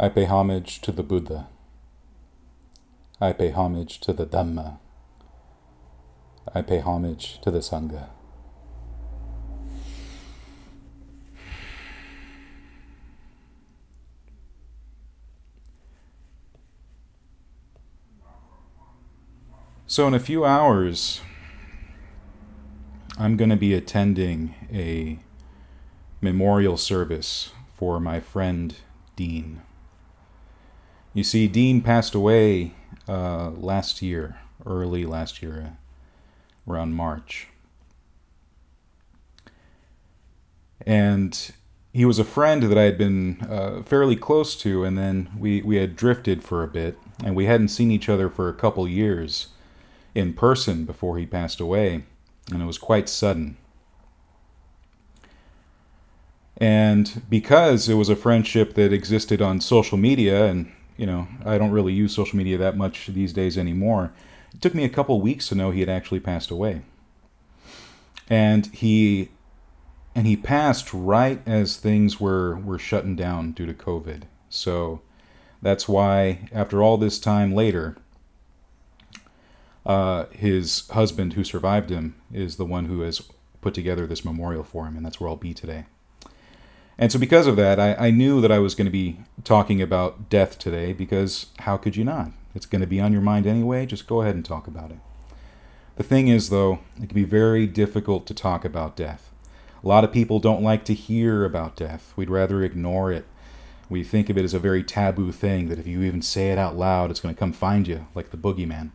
I pay homage to the Buddha. I pay homage to the Dhamma. I pay homage to the Sangha. So, in a few hours, I'm going to be attending a memorial service for my friend Dean. You see, Dean passed away uh, last year, early last year, around March. And he was a friend that I had been uh, fairly close to, and then we, we had drifted for a bit, and we hadn't seen each other for a couple years in person before he passed away, and it was quite sudden. And because it was a friendship that existed on social media, and you know, I don't really use social media that much these days anymore, it took me a couple weeks to know he had actually passed away. And he and he passed right as things were were shutting down due to COVID. So that's why after all this time later, uh, his husband who survived him is the one who has put together this memorial for him, and that's where I'll be today. And so, because of that, I, I knew that I was going to be talking about death today because how could you not? It's going to be on your mind anyway. Just go ahead and talk about it. The thing is, though, it can be very difficult to talk about death. A lot of people don't like to hear about death, we'd rather ignore it. We think of it as a very taboo thing that if you even say it out loud, it's going to come find you, like the boogeyman.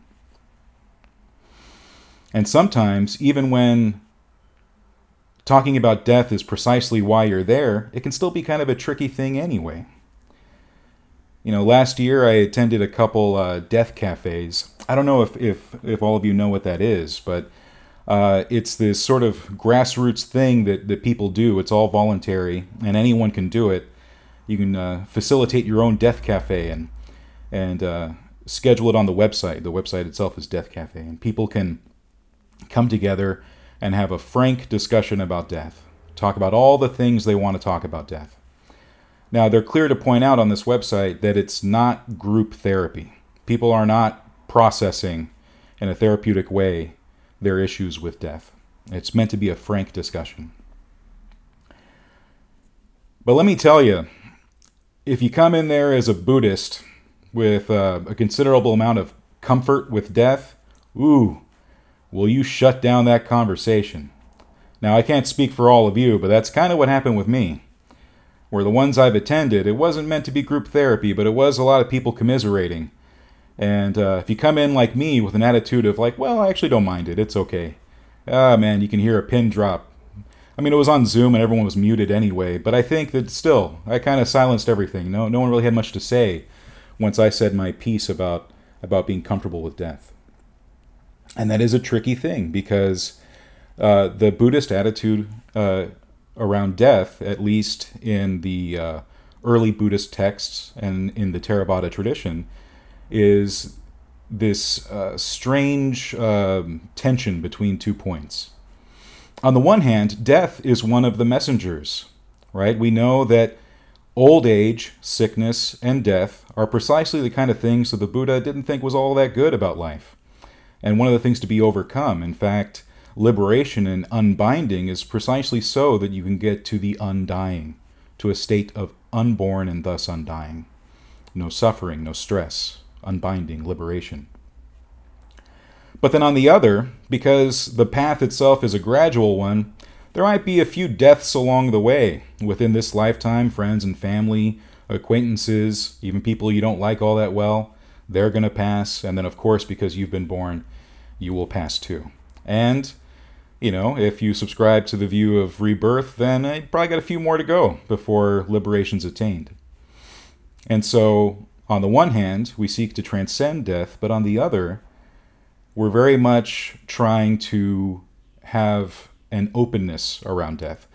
And sometimes, even when talking about death is precisely why you're there, it can still be kind of a tricky thing anyway. You know, last year I attended a couple uh, death cafes. I don't know if, if, if all of you know what that is, but uh, it's this sort of grassroots thing that, that people do. It's all voluntary, and anyone can do it. You can uh, facilitate your own death cafe and and uh, schedule it on the website. The website itself is Death Cafe, and people can come together and have a frank discussion about death. Talk about all the things they want to talk about death. Now, they're clear to point out on this website that it's not group therapy. People are not processing in a therapeutic way their issues with death. It's meant to be a frank discussion. But let me tell you, if you come in there as a Buddhist with uh, a considerable amount of comfort with death, ooh, will you shut down that conversation? Now, I can't speak for all of you, but that's kind of what happened with me. Where the ones I've attended, it wasn't meant to be group therapy, but it was a lot of people commiserating. And uh, if you come in like me with an attitude of, like, well, I actually don't mind it, it's okay. Ah, man, you can hear a pin drop. I mean, it was on Zoom and everyone was muted anyway, but I think that still, I kind of silenced everything. No, no one really had much to say once I said my piece about about being comfortable with death. And that is a tricky thing because uh, the Buddhist attitude uh, around death, at least in the uh, early Buddhist texts and in the Theravada tradition, is this uh, strange um, tension between two points. On the one hand, death is one of the messengers, right? We know that old age, sickness, and death are precisely the kind of things that the Buddha didn't think was all that good about life and one of the things to be overcome. In fact, liberation and unbinding is precisely so that you can get to the undying, to a state of unborn and thus undying. No suffering, no stress, unbinding, liberation. But then on the other, because the path itself is a gradual one, there might be a few deaths along the way within this lifetime, friends and family, acquaintances, even people you don't like all that well. They're going to pass. And then, of course, because you've been born, you will pass too. And, you know, if you subscribe to the view of rebirth, then I probably got a few more to go before liberation's attained. And so, on the one hand, we seek to transcend death, but on the other, we're very much trying to have an openness around death.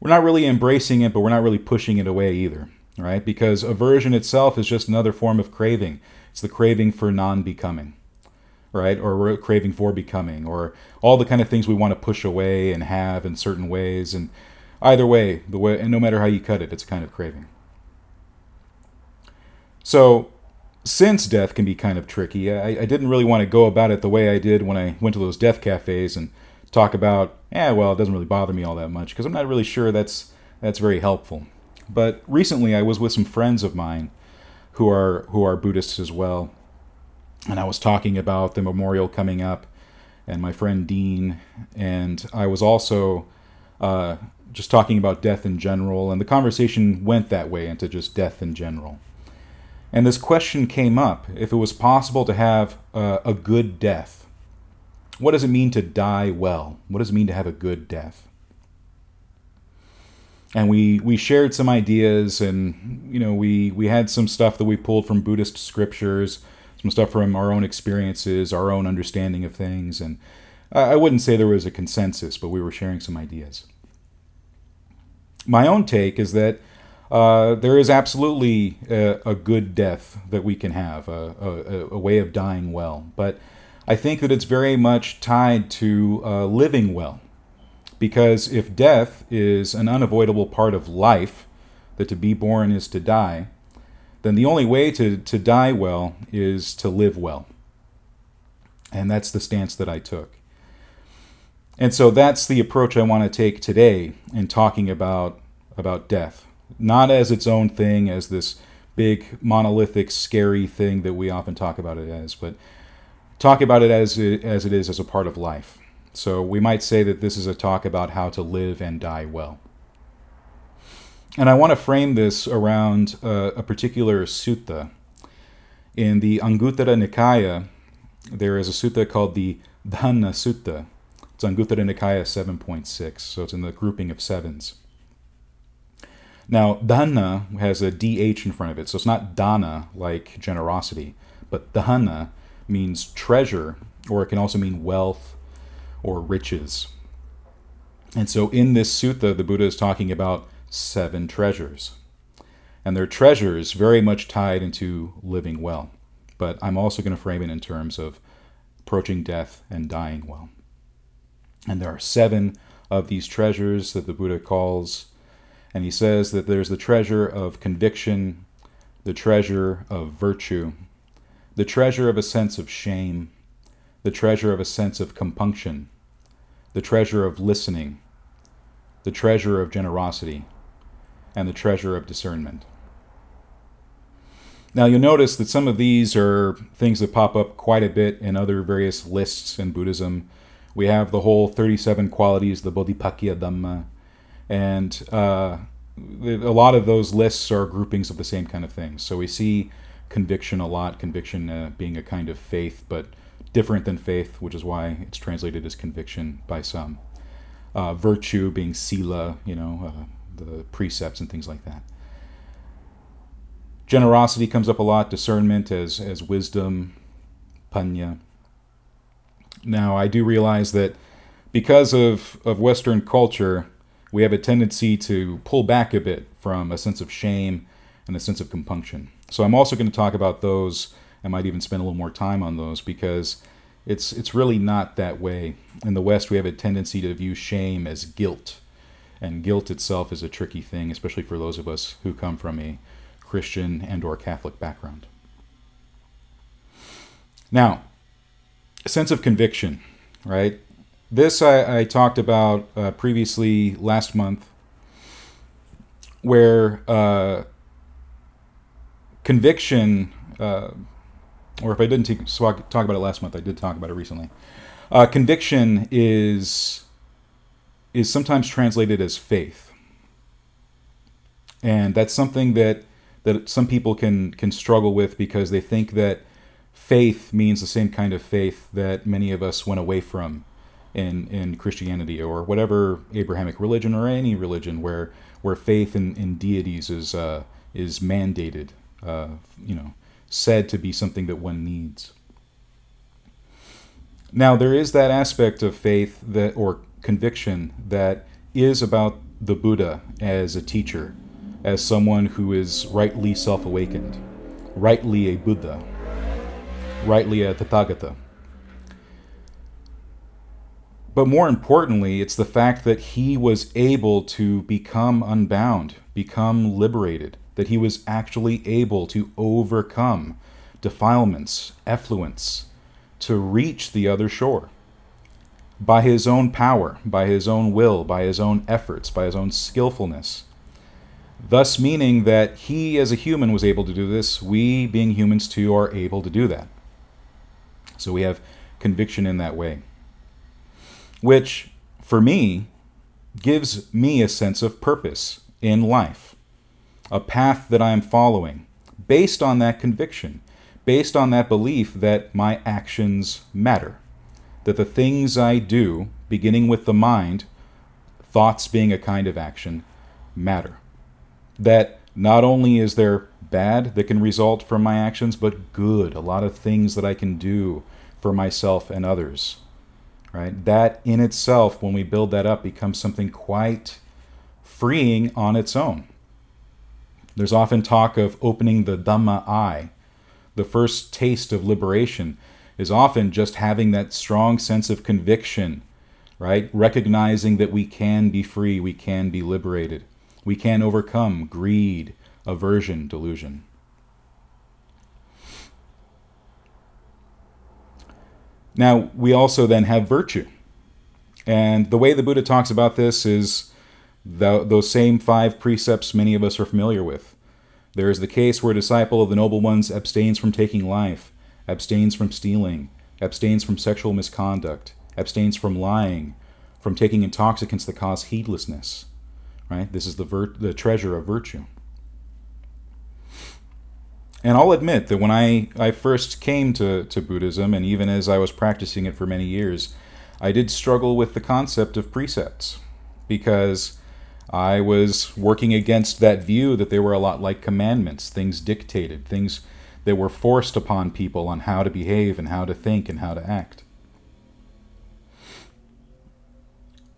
We're not really embracing it, but we're not really pushing it away either, right? Because aversion itself is just another form of craving. It's the craving for non becoming right? Or we're craving for becoming, or all the kind of things we want to push away and have in certain ways. And either way, the way, and no matter how you cut it, it's kind of craving. So, since death can be kind of tricky, I, I, didn't really want to go about it the way I did when I went to those death cafes and talk about, yeah, well, it doesn't really bother me all that much because I'm not really sure that's that's very helpful. But recently, I was with some friends of mine who are who are Buddhists as well, and I was talking about the memorial coming up, and my friend Dean, and I was also uh, just talking about death in general, and the conversation went that way into just death in general. And this question came up if it was possible to have uh, a good death. What does it mean to die well? What does it mean to have a good death? And we, we shared some ideas, and you know we, we had some stuff that we pulled from Buddhist scriptures, some stuff from our own experiences, our own understanding of things, and I wouldn't say there was a consensus, but we were sharing some ideas. My own take is that uh, there is absolutely a, a, good death that we can have, a, a, a, way of dying well. But I think that it's very much tied to uh, living well. Because if death is an unavoidable part of life, that to be born is to die, then the only way to, to die well is to live well. And that's the stance that I took. And so that's the approach I want to take today in talking about, about death not as its own thing, as this big monolithic scary thing that we often talk about it as, but talk about it as it, as it is as a part of life. So we might say that this is a talk about how to live and die well. And I want to frame this around uh, a particular sutta. In the Anguttara Nikaya, there is a sutta called the Dhana Sutta. It's Anguttara Nikaya 7.6, so it's in the grouping of sevens. Now, dhana has a DH in front of it, so it's not dana like generosity, but dhana means treasure, or it can also mean wealth or riches. And so in this sutta, the Buddha is talking about seven treasures. And they're treasures very much tied into living well. But I'm also going to frame it in terms of approaching death and dying well. And there are seven of these treasures that the Buddha calls and he says that there's the treasure of conviction, the treasure of virtue, the treasure of a sense of shame, the treasure of a sense of compunction, the treasure of listening, the treasure of generosity, and the treasure of discernment. Now, you'll notice that some of these are things that pop up quite a bit in other various lists in Buddhism. We have the whole 37 qualities, the Bodhipakkhiya Dhamma, and uh, a lot of those lists are groupings of the same kind of things. So we see conviction a lot, conviction uh, being a kind of faith, but different than faith, which is why it's translated as conviction by some. Uh, virtue being sila, you know, uh, the precepts and things like that. Generosity comes up a lot, discernment as, as wisdom, panna. Now, I do realize that because of, of Western culture, we have a tendency to pull back a bit from a sense of shame and a sense of compunction. So I'm also going to talk about those. I might even spend a little more time on those because it's it's really not that way. In the West, we have a tendency to view shame as guilt, and guilt itself is a tricky thing, especially for those of us who come from a Christian and/or Catholic background. Now, a sense of conviction, right? This I, I talked about uh, previously last month, where uh, conviction, uh, or if I didn't talk about it last month, I did talk about it recently. Uh, conviction is is sometimes translated as faith, and that's something that that some people can can struggle with because they think that faith means the same kind of faith that many of us went away from in in Christianity or whatever Abrahamic religion or any religion where where faith in, in deities is uh, is mandated, uh, you know, said to be something that one needs. Now there is that aspect of faith that or conviction that is about the Buddha as a teacher, as someone who is rightly self-awakened, rightly a Buddha, rightly a Tathagata. But more importantly, it's the fact that he was able to become unbound, become liberated, that he was actually able to overcome defilements, effluents, to reach the other shore by his own power, by his own will, by his own efforts, by his own skillfulness. Thus, meaning that he, as a human, was able to do this, we, being humans too, are able to do that. So we have conviction in that way. Which, for me, gives me a sense of purpose in life, a path that I am following, based on that conviction, based on that belief that my actions matter, that the things I do, beginning with the mind, thoughts being a kind of action, matter. That not only is there bad that can result from my actions, but good, a lot of things that I can do for myself and others. Right? That in itself, when we build that up, becomes something quite freeing on its own. There's often talk of opening the Dhamma eye. The first taste of liberation is often just having that strong sense of conviction, right? Recognizing that we can be free, we can be liberated, we can overcome greed, aversion, delusion. Now, we also then have virtue. And the way the Buddha talks about this is the, those same five precepts many of us are familiar with. There is the case where a disciple of the noble ones abstains from taking life, abstains from stealing, abstains from sexual misconduct, abstains from lying, from taking intoxicants that cause heedlessness. Right? This is the, vir- the treasure of virtue. And I'll admit that when I, I first came to, to Buddhism, and even as I was practicing it for many years, I did struggle with the concept of precepts because I was working against that view that they were a lot like commandments, things dictated, things that were forced upon people on how to behave and how to think and how to act.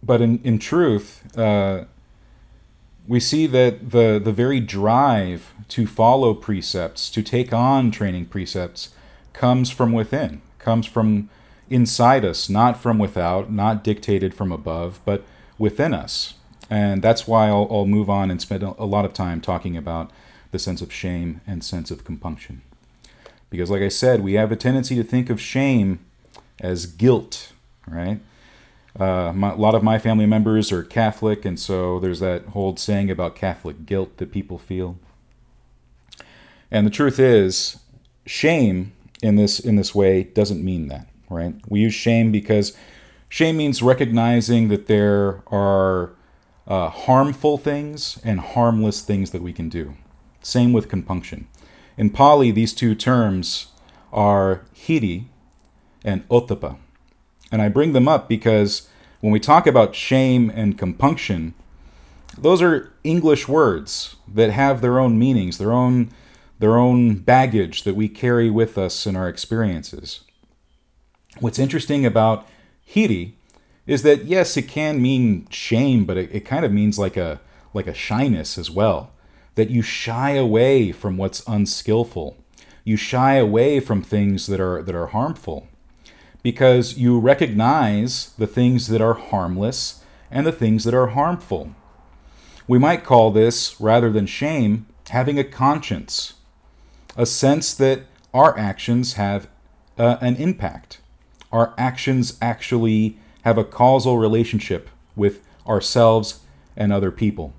But in, in truth, uh, we see that the, the very drive to follow precepts, to take on training precepts, comes from within, comes from inside us, not from without, not dictated from above, but within us. And that's why I'll, I'll move on and spend a lot of time talking about the sense of shame and sense of compunction. Because, like I said, we have a tendency to think of shame as guilt, right? Uh, my, a lot of my family members are Catholic, and so there's that whole saying about Catholic guilt that people feel. And the truth is, shame in this in this way doesn't mean that, right? We use shame because shame means recognizing that there are uh, harmful things and harmless things that we can do. Same with compunction. In Pali, these two terms are hiri and ottappa. And I bring them up because when we talk about shame and compunction, those are English words that have their own meanings, their own their own baggage that we carry with us in our experiences. What's interesting about hiri is that yes, it can mean shame, but it, it kind of means like a like a shyness as well. That you shy away from what's unskillful. You shy away from things that are that are harmful because you recognize the things that are harmless and the things that are harmful. We might call this, rather than shame, having a conscience, a sense that our actions have uh, an impact. Our actions actually have a causal relationship with ourselves and other people.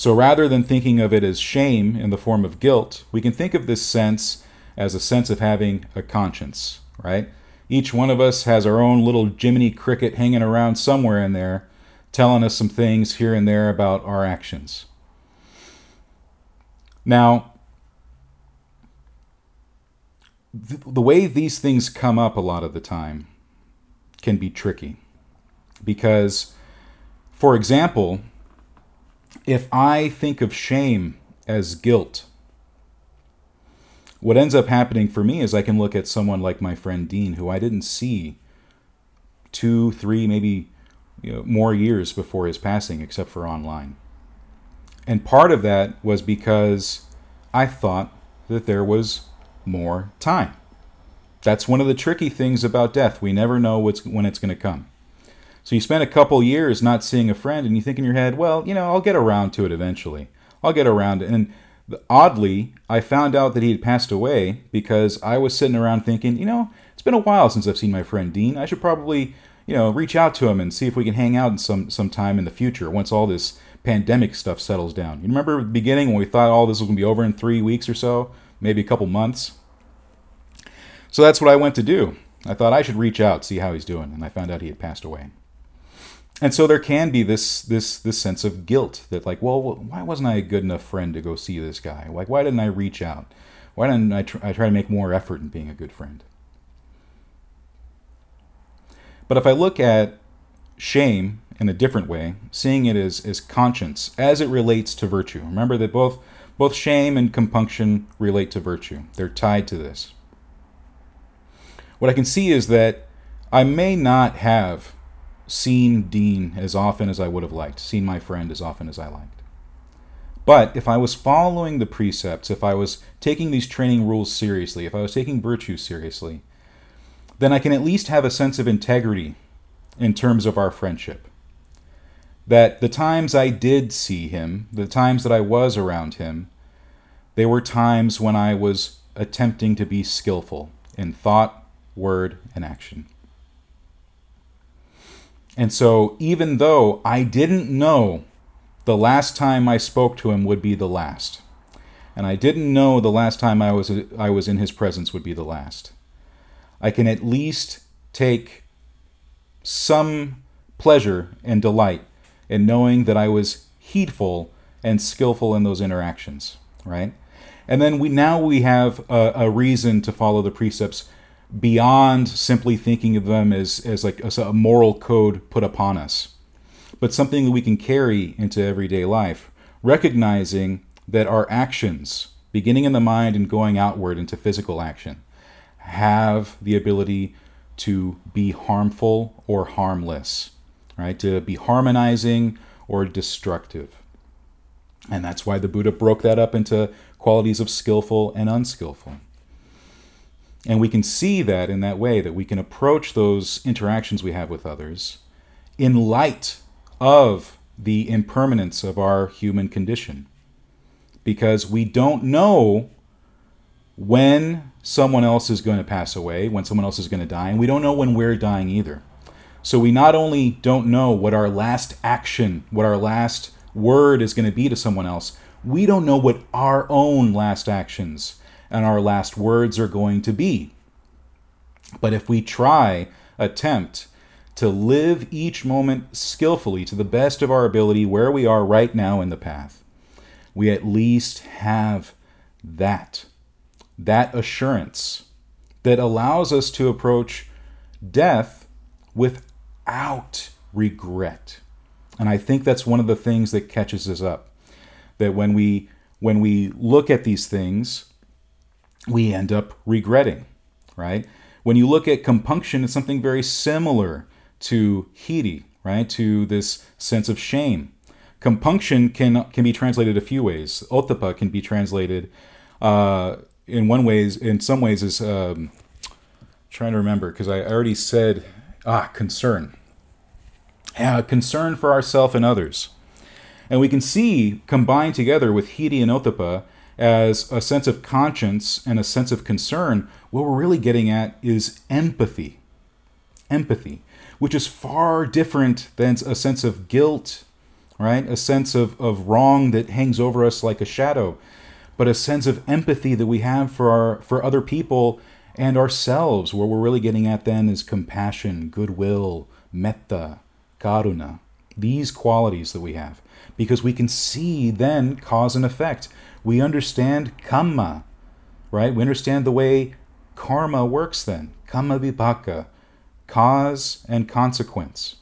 So rather than thinking of it as shame in the form of guilt, we can think of this sense as a sense of having a conscience right? Each one of us has our own little Jiminy Cricket hanging around somewhere in there, telling us some things here and there about our actions. Now, th- the way these things come up a lot of the time can be tricky. Because, for example, if I think of shame as guilt, what ends up happening for me is I can look at someone like my friend Dean, who I didn't see two, three, maybe you know, more years before his passing, except for online. And part of that was because I thought that there was more time. That's one of the tricky things about death. We never know what's, when it's going to come. So you spend a couple years not seeing a friend, and you think in your head, well, you know, I'll get around to it eventually. I'll get around it. And oddly, I found out that he had passed away because I was sitting around thinking, you know, it's been a while since I've seen my friend Dean. I should probably, you know, reach out to him and see if we can hang out in some some time in the future once all this pandemic stuff settles down. You remember the beginning when we thought all this was going to be over in three weeks or so, maybe a couple months? So that's what I went to do. I thought I should reach out, see how he's doing, and I found out he had passed away. And so there can be this this this sense of guilt that like, well, why wasn't I a good enough friend to go see this guy? Like, why didn't I reach out? Why didn't I, tr- I try to make more effort in being a good friend? But if I look at shame in a different way, seeing it as, as conscience as it relates to virtue. Remember that both both shame and compunction relate to virtue. They're tied to this. What I can see is that I may not have seen Dean as often as I would have liked, seen my friend as often as I liked. But if I was following the precepts, if I was taking these training rules seriously, if I was taking virtue seriously, then I can at least have a sense of integrity in terms of our friendship. That the times I did see him, the times that I was around him, they were times when I was attempting to be skillful in thought, word, and action. And so, even though I didn't know the last time I spoke to him would be the last, and I didn't know the last time I was I was in his presence would be the last, I can at least take some pleasure and delight in knowing that I was heedful and skillful in those interactions, right? And then we now we have a, a reason to follow the precepts beyond simply thinking of them as, as like a, a moral code put upon us, but something that we can carry into everyday life, recognizing that our actions, beginning in the mind and going outward into physical action, have the ability to be harmful or harmless, right? To be harmonizing or destructive. And that's why the Buddha broke that up into qualities of skillful and unskillful. And we can see that in that way that we can approach those interactions we have with others in light of the impermanence of our human condition. Because we don't know when someone else is going to pass away, when someone else is going to die, and we don't know when we're dying either. So we not only don't know what our last action, what our last word is going to be to someone else, we don't know what our own last actions and our last words are going to be. But if we try, attempt to live each moment skillfully to the best of our ability where we are right now in the path, we at least have that, that assurance that allows us to approach death without regret. And I think that's one of the things that catches us up. That when we when we look at these things, we end up regretting, right? When you look at compunction, it's something very similar to hiri, right? To this sense of shame. Compunction can can be translated a few ways. Ottappa can be translated uh, in one ways, in some ways, is um, trying to remember because I already said ah concern, yeah, concern for ourselves and others, and we can see combined together with hiri and ottappa as a sense of conscience and a sense of concern, what we're really getting at is empathy. Empathy, which is far different than a sense of guilt, right? A sense of, of wrong that hangs over us like a shadow, but a sense of empathy that we have for our for other people and ourselves. What we're really getting at then is compassion, goodwill, metta, karuna, these qualities that we have. Because we can see then cause and effect we understand kamma, right? We understand the way karma works then. Kamma vipaka, cause and consequence.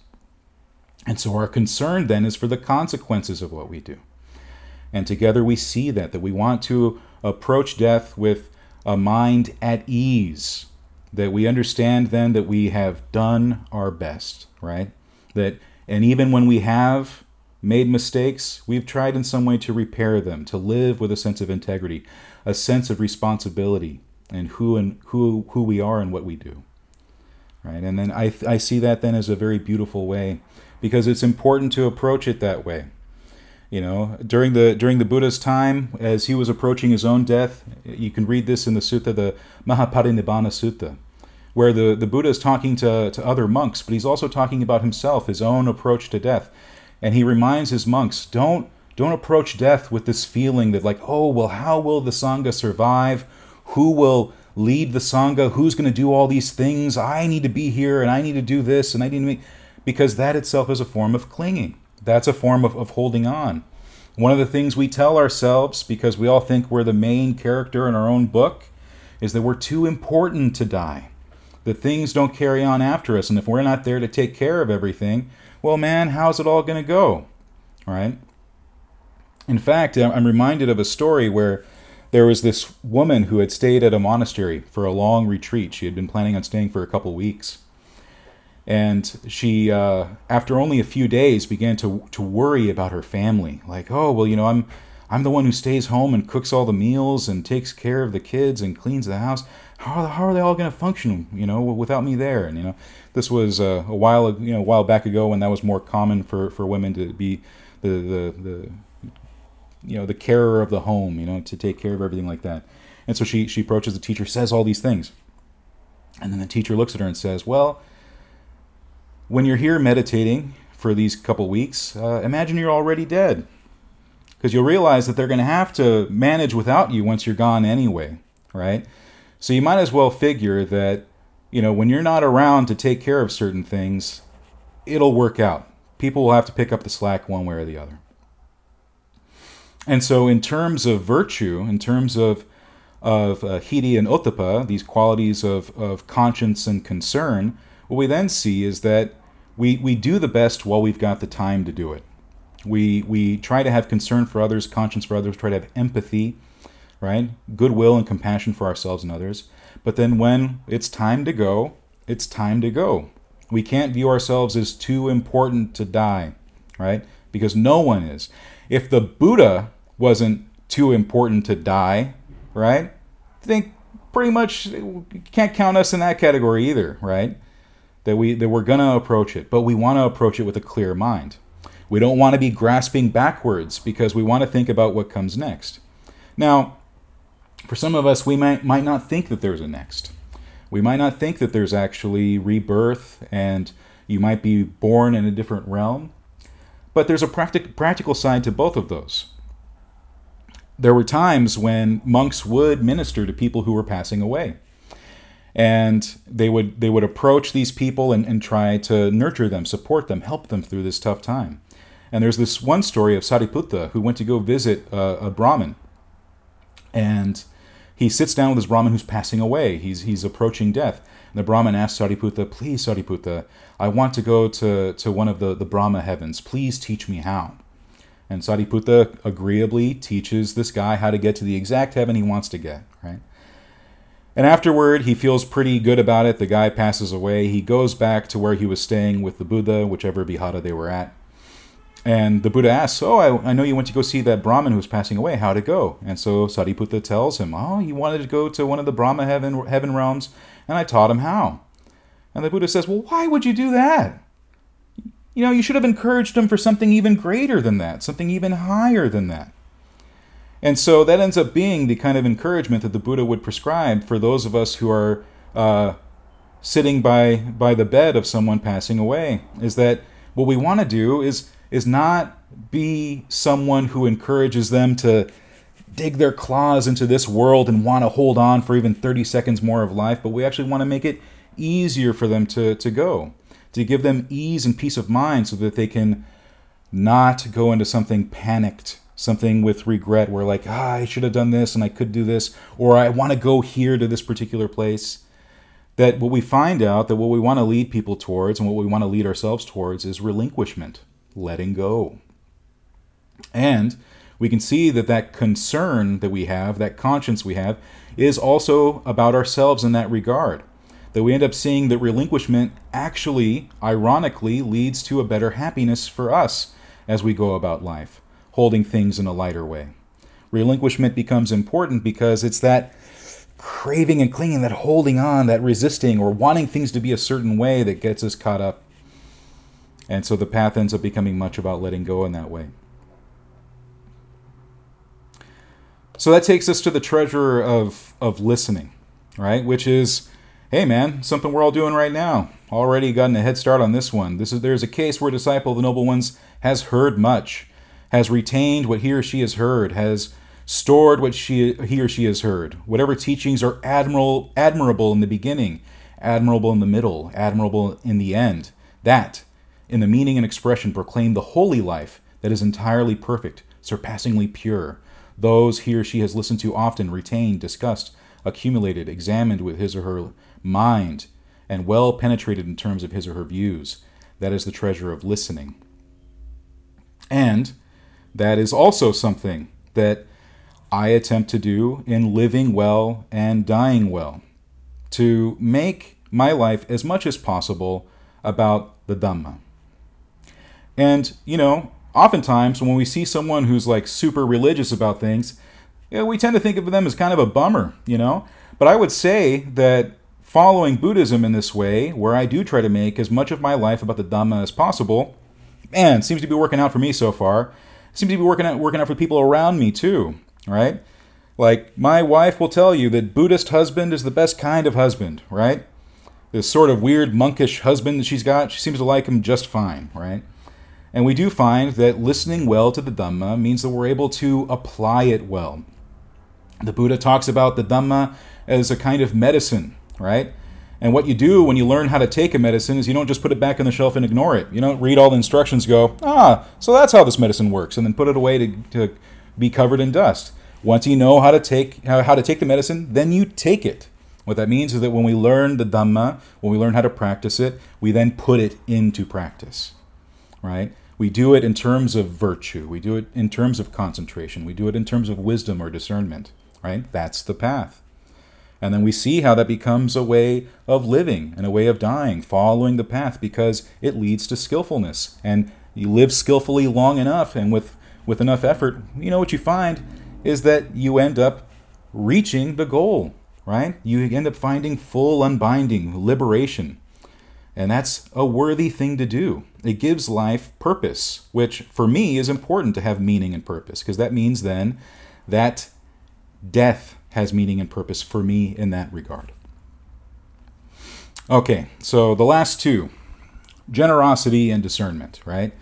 And so our concern then is for the consequences of what we do. And together we see that, that we want to approach death with a mind at ease, that we understand then that we have done our best, right? That, and even when we have made mistakes, we've tried in some way to repair them, to live with a sense of integrity, a sense of responsibility and who and who who we are and what we do. Right? And then I I see that then as a very beautiful way because it's important to approach it that way. You know, during the during the Buddha's time, as he was approaching his own death, you can read this in the sutta, the Mahaparinibbana Sutta, where the, the Buddha is talking to, to other monks, but he's also talking about himself, his own approach to death. And he reminds his monks, don't don't approach death with this feeling that like, oh well, how will the Sangha survive? Who will lead the Sangha? Who's going to do all these things? I need to be here and I need to do this and I need to be because that itself is a form of clinging. That's a form of, of holding on. One of the things we tell ourselves, because we all think we're the main character in our own book, is that we're too important to die. That things don't carry on after us, and if we're not there to take care of everything, well, man, how's it all going to go? Right? In fact, I'm reminded of a story where there was this woman who had stayed at a monastery for a long retreat. She had been planning on staying for a couple weeks and she uh, after only a few days began to to worry about her family like oh well you know i'm i'm the one who stays home and cooks all the meals and takes care of the kids and cleans the house. How, how are they all going to function you know without me there? And you know this was uh, a while you know a while back ago when that was more common for for women to be the the the you know the carer of the home you know to take care of everything like that. And so she she approaches the teacher says all these things. And then the teacher looks at her and says well when you're here meditating for these couple weeks, uh, imagine you're already dead. Because you'll realize that they're going to have to manage without you once you're gone anyway, right? So you might as well figure that, you know, when you're not around to take care of certain things, it'll work out. People will have to pick up the slack one way or the other. And so, in terms of virtue, in terms of of uh, hiri and ottappa, these qualities of, of conscience and concern, what we then see is that we, we do the best while we've got the time to do it. We, we try to have concern for others, conscience for others, try to have empathy, right? Goodwill and compassion for ourselves and others. But then when it's time to go, it's time to go. We can't view ourselves as too important to die, right? Because no one is. If the Buddha wasn't too important to die, right? I think pretty much can't count us in that category either, right? that we that we're to approach it, but we want to approach it with a clear mind. We don't want to be grasping backwards because we want to think about what comes next. Now, for some of us, we might might not think that there's a next. We might not think that there's actually rebirth and you might be born in a different realm. But there's a practic- practical side to both of those. There were times when monks would minister to people who were passing away and they would they would approach these people and, and try to nurture them support them help them through this tough time and there's this one story of sariputta who went to go visit a, a brahmin and he sits down with this brahmin who's passing away he's he's approaching death and the brahmin asks sariputta please sariputta i want to go to, to one of the, the brahma heavens please teach me how and sariputta agreeably teaches this guy how to get to the exact heaven he wants to get right and afterward, he feels pretty good about it. The guy passes away. He goes back to where he was staying with the Buddha, whichever vihara they were at. And the Buddha asks, Oh, I, I know you went to go see that Brahmin who was passing away. How'd it go? And so Sariputta tells him, Oh, he wanted to go to one of the Brahma heaven, heaven realms, and I taught him how. And the Buddha says, Well, why would you do that? You know, you should have encouraged him for something even greater than that, something even higher than that. And so that ends up being the kind of encouragement that the Buddha would prescribe for those of us who are uh, sitting by by the bed of someone passing away. Is that what we want to do? Is is not be someone who encourages them to dig their claws into this world and want to hold on for even 30 seconds more of life, but we actually want to make it easier for them to, to go, to give them ease and peace of mind so that they can not go into something panicked something with regret where like ah, i should have done this and i could do this or i want to go here to this particular place. That what we find out that what we want to lead people towards and what we want to lead ourselves towards is relinquishment letting go and we can see that that concern that we have that conscience we have is also about ourselves in that regard that we end up seeing that relinquishment actually ironically leads to a better happiness for us as we go about life holding things in a lighter way. Relinquishment becomes important because it's that craving and clinging, that holding on, that resisting, or wanting things to be a certain way that gets us caught up. And so the path ends up becoming much about letting go in that way. So that takes us to the treasure of, of listening, right? Which is, hey man, something we're all doing right now. Already gotten a head start on this one. This is there's a case where a disciple of the noble ones has heard much, has retained what he or she has heard, has stored what she he or she has heard. Whatever teachings are admirable admirable in the beginning, admirable in the middle, admirable in the end. That, in the meaning and expression, proclaim the holy life that is entirely perfect, surpassingly pure. Those he or she has listened to often, retained, discussed, accumulated, examined with his or her mind, and well penetrated in terms of his or her views. That is the treasure of listening. And that is also something that I attempt to do in living well and dying well, to make my life as much as possible about the Dhamma. And, you know, oftentimes when we see someone who's like super religious about things, you know, we tend to think of them as kind of a bummer, you know? But I would say that following Buddhism in this way, where I do try to make as much of my life about the Dhamma as possible, man, seems to be working out for me so far. Seems to be working out working out for people around me too, right? Like my wife will tell you that Buddhist husband is the best kind of husband, right? This sort of weird monkish husband that she's got, she seems to like him just fine, right? And we do find that listening well to the Dhamma means that we're able to apply it well. The Buddha talks about the Dhamma as a kind of medicine, right? And what you do when you learn how to take a medicine is you don't just put it back on the shelf and ignore it. You don't read all the instructions, go, ah, so that's how this medicine works, and then put it away to, to be covered in dust. Once you know how to take how, how to take the medicine, then you take it. What that means is that when we learn the Dhamma, when we learn how to practice it, we then put it into practice. Right? We do it in terms of virtue. We do it in terms of concentration. We do it in terms of wisdom or discernment. Right? That's the path. And then we see how that becomes a way of living and a way of dying, following the path because it leads to skillfulness. And you live skillfully long enough and with, with enough effort, you know what you find is that you end up reaching the goal, right? You end up finding full unbinding, liberation. And that's a worthy thing to do. It gives life purpose, which for me is important to have meaning and purpose, because that means then that death has meaning and purpose for me in that regard. Okay, so the last two generosity and discernment, right?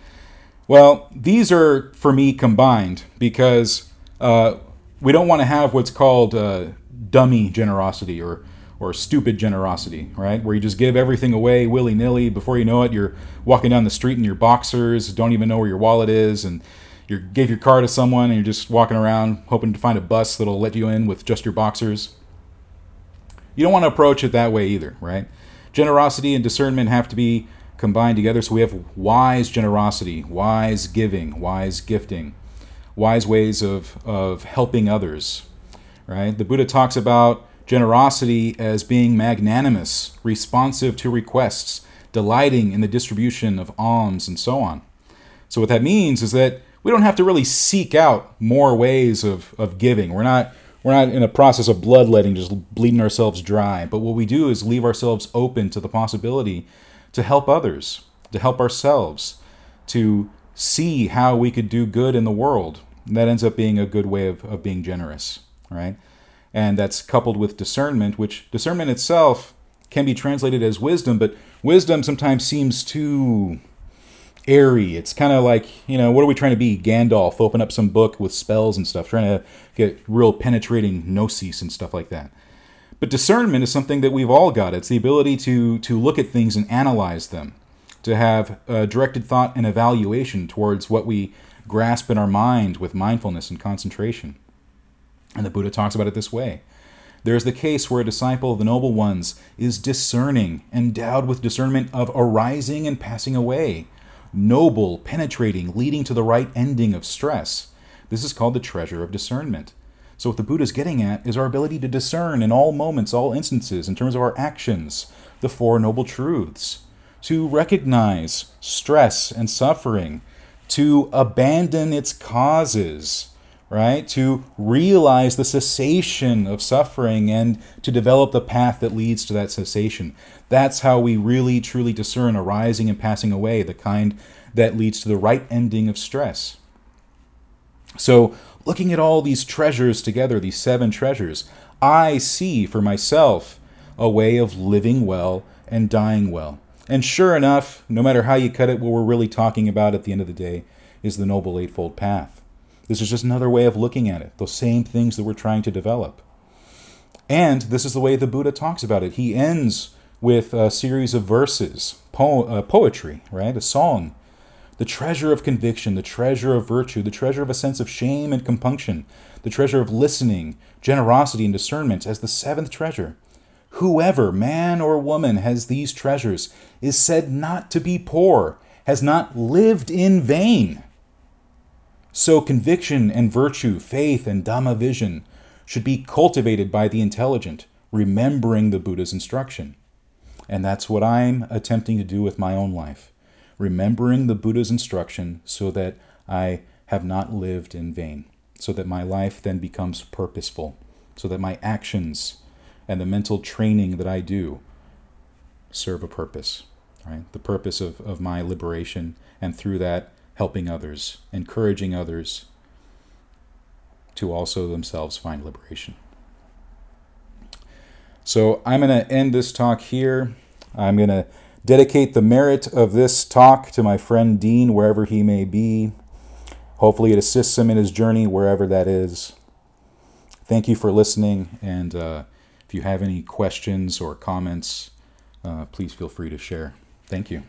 Well, these are for me combined because uh, we don't want to have what's called uh, dummy generosity or or stupid generosity, right? Where you just give everything away willy nilly. Before you know it, you're walking down the street in your boxers, don't even know where your wallet is, and you gave your car to someone and you're just walking around hoping to find a bus that'll let you in with just your boxers. You don't want to approach it that way either, right? Generosity and discernment have to be combined together. So we have wise generosity, wise giving, wise gifting, wise ways of, of helping others, right? The Buddha talks about generosity as being magnanimous, responsive to requests, delighting in the distribution of alms, and so on. So what that means is that we don't have to really seek out more ways of, of giving. We're not we're not in a process of bloodletting, just bleeding ourselves dry. But what we do is leave ourselves open to the possibility to help others, to help ourselves, to see how we could do good in the world. And that ends up being a good way of, of being generous, right? And that's coupled with discernment, which discernment itself can be translated as wisdom, but wisdom sometimes seems too airy. It's kind of like, you know, what are we trying to be? Gandalf, open up some book with spells and stuff, trying to get real penetrating gnosis and stuff like that. But discernment is something that we've all got. It's the ability to to look at things and analyze them, to have a directed thought and evaluation towards what we grasp in our mind with mindfulness and concentration. And the Buddha talks about it this way. There is the case where a disciple of the noble ones is discerning, endowed with discernment of arising and passing away, noble, penetrating, leading to the right ending of stress. This is called the treasure of discernment. So, what the Buddha is getting at is our ability to discern in all moments, all instances, in terms of our actions, the Four Noble Truths, to recognize stress and suffering, to abandon its causes, right? To realize the cessation of suffering and to develop the path that leads to that cessation. That's how we really truly discern arising and passing away, the kind that leads to the right ending of stress. So, looking at all these treasures together, these seven treasures, I see for myself a way of living well and dying well. And sure enough, no matter how you cut it, what we're really talking about at the end of the day is the Noble Eightfold Path. This is just another way of looking at it, those same things that we're trying to develop. And this is the way the Buddha talks about it. He ends with a series of verses, po- uh, poetry, right? A song. The treasure of conviction, the treasure of virtue, the treasure of a sense of shame and compunction, the treasure of listening, generosity, and discernment as the seventh treasure. Whoever, man or woman, has these treasures is said not to be poor, has not lived in vain. So, conviction and virtue, faith and Dhamma vision should be cultivated by the intelligent, remembering the Buddha's instruction. And that's what I'm attempting to do with my own life, remembering the Buddha's instruction so that I have not lived in vain, so that my life then becomes purposeful, so that my actions and the mental training that I do serve a purpose, right? The purpose of, of my liberation, and through that, helping others, encouraging others to also themselves find liberation. So I'm going to end this talk here. I'm going to dedicate the merit of this talk to my friend Dean, wherever he may be. Hopefully, it assists him in his journey, wherever that is. Thank you for listening, and uh, if you have any questions or comments, uh, please feel free to share. Thank you.